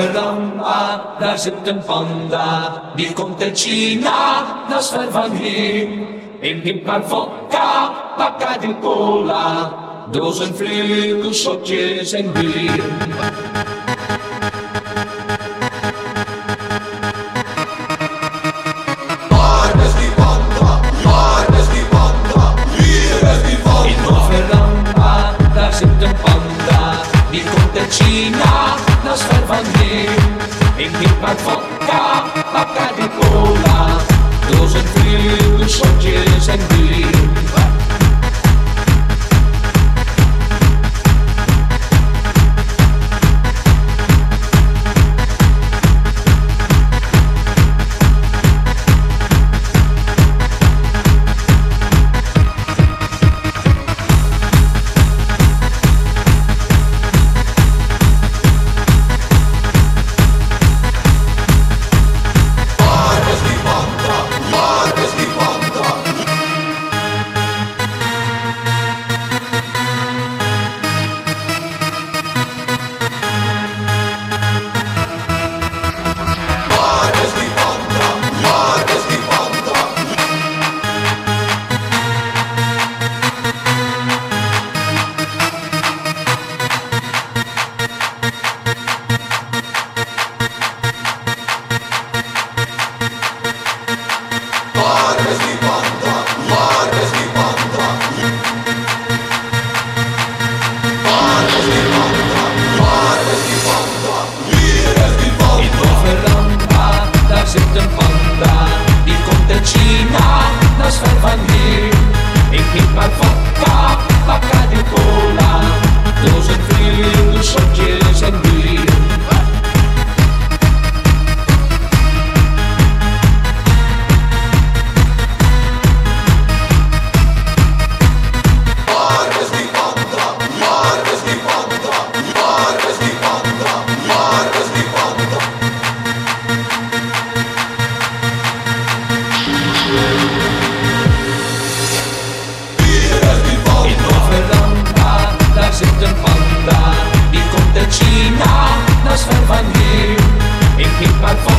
veranda, daar zit een panda. Die komt uit China, dat is ver van hier. In die maar vodka, Bacardi cola. Dozen vleugels, shotjes en bier. Waar is die panda? Waar is die panda? Hier is die In panda. de veranda, daar zit een panda. Die komt uit China, van hier. In die maar vodka, Bacardi cola. transfer van hier. Ik keep my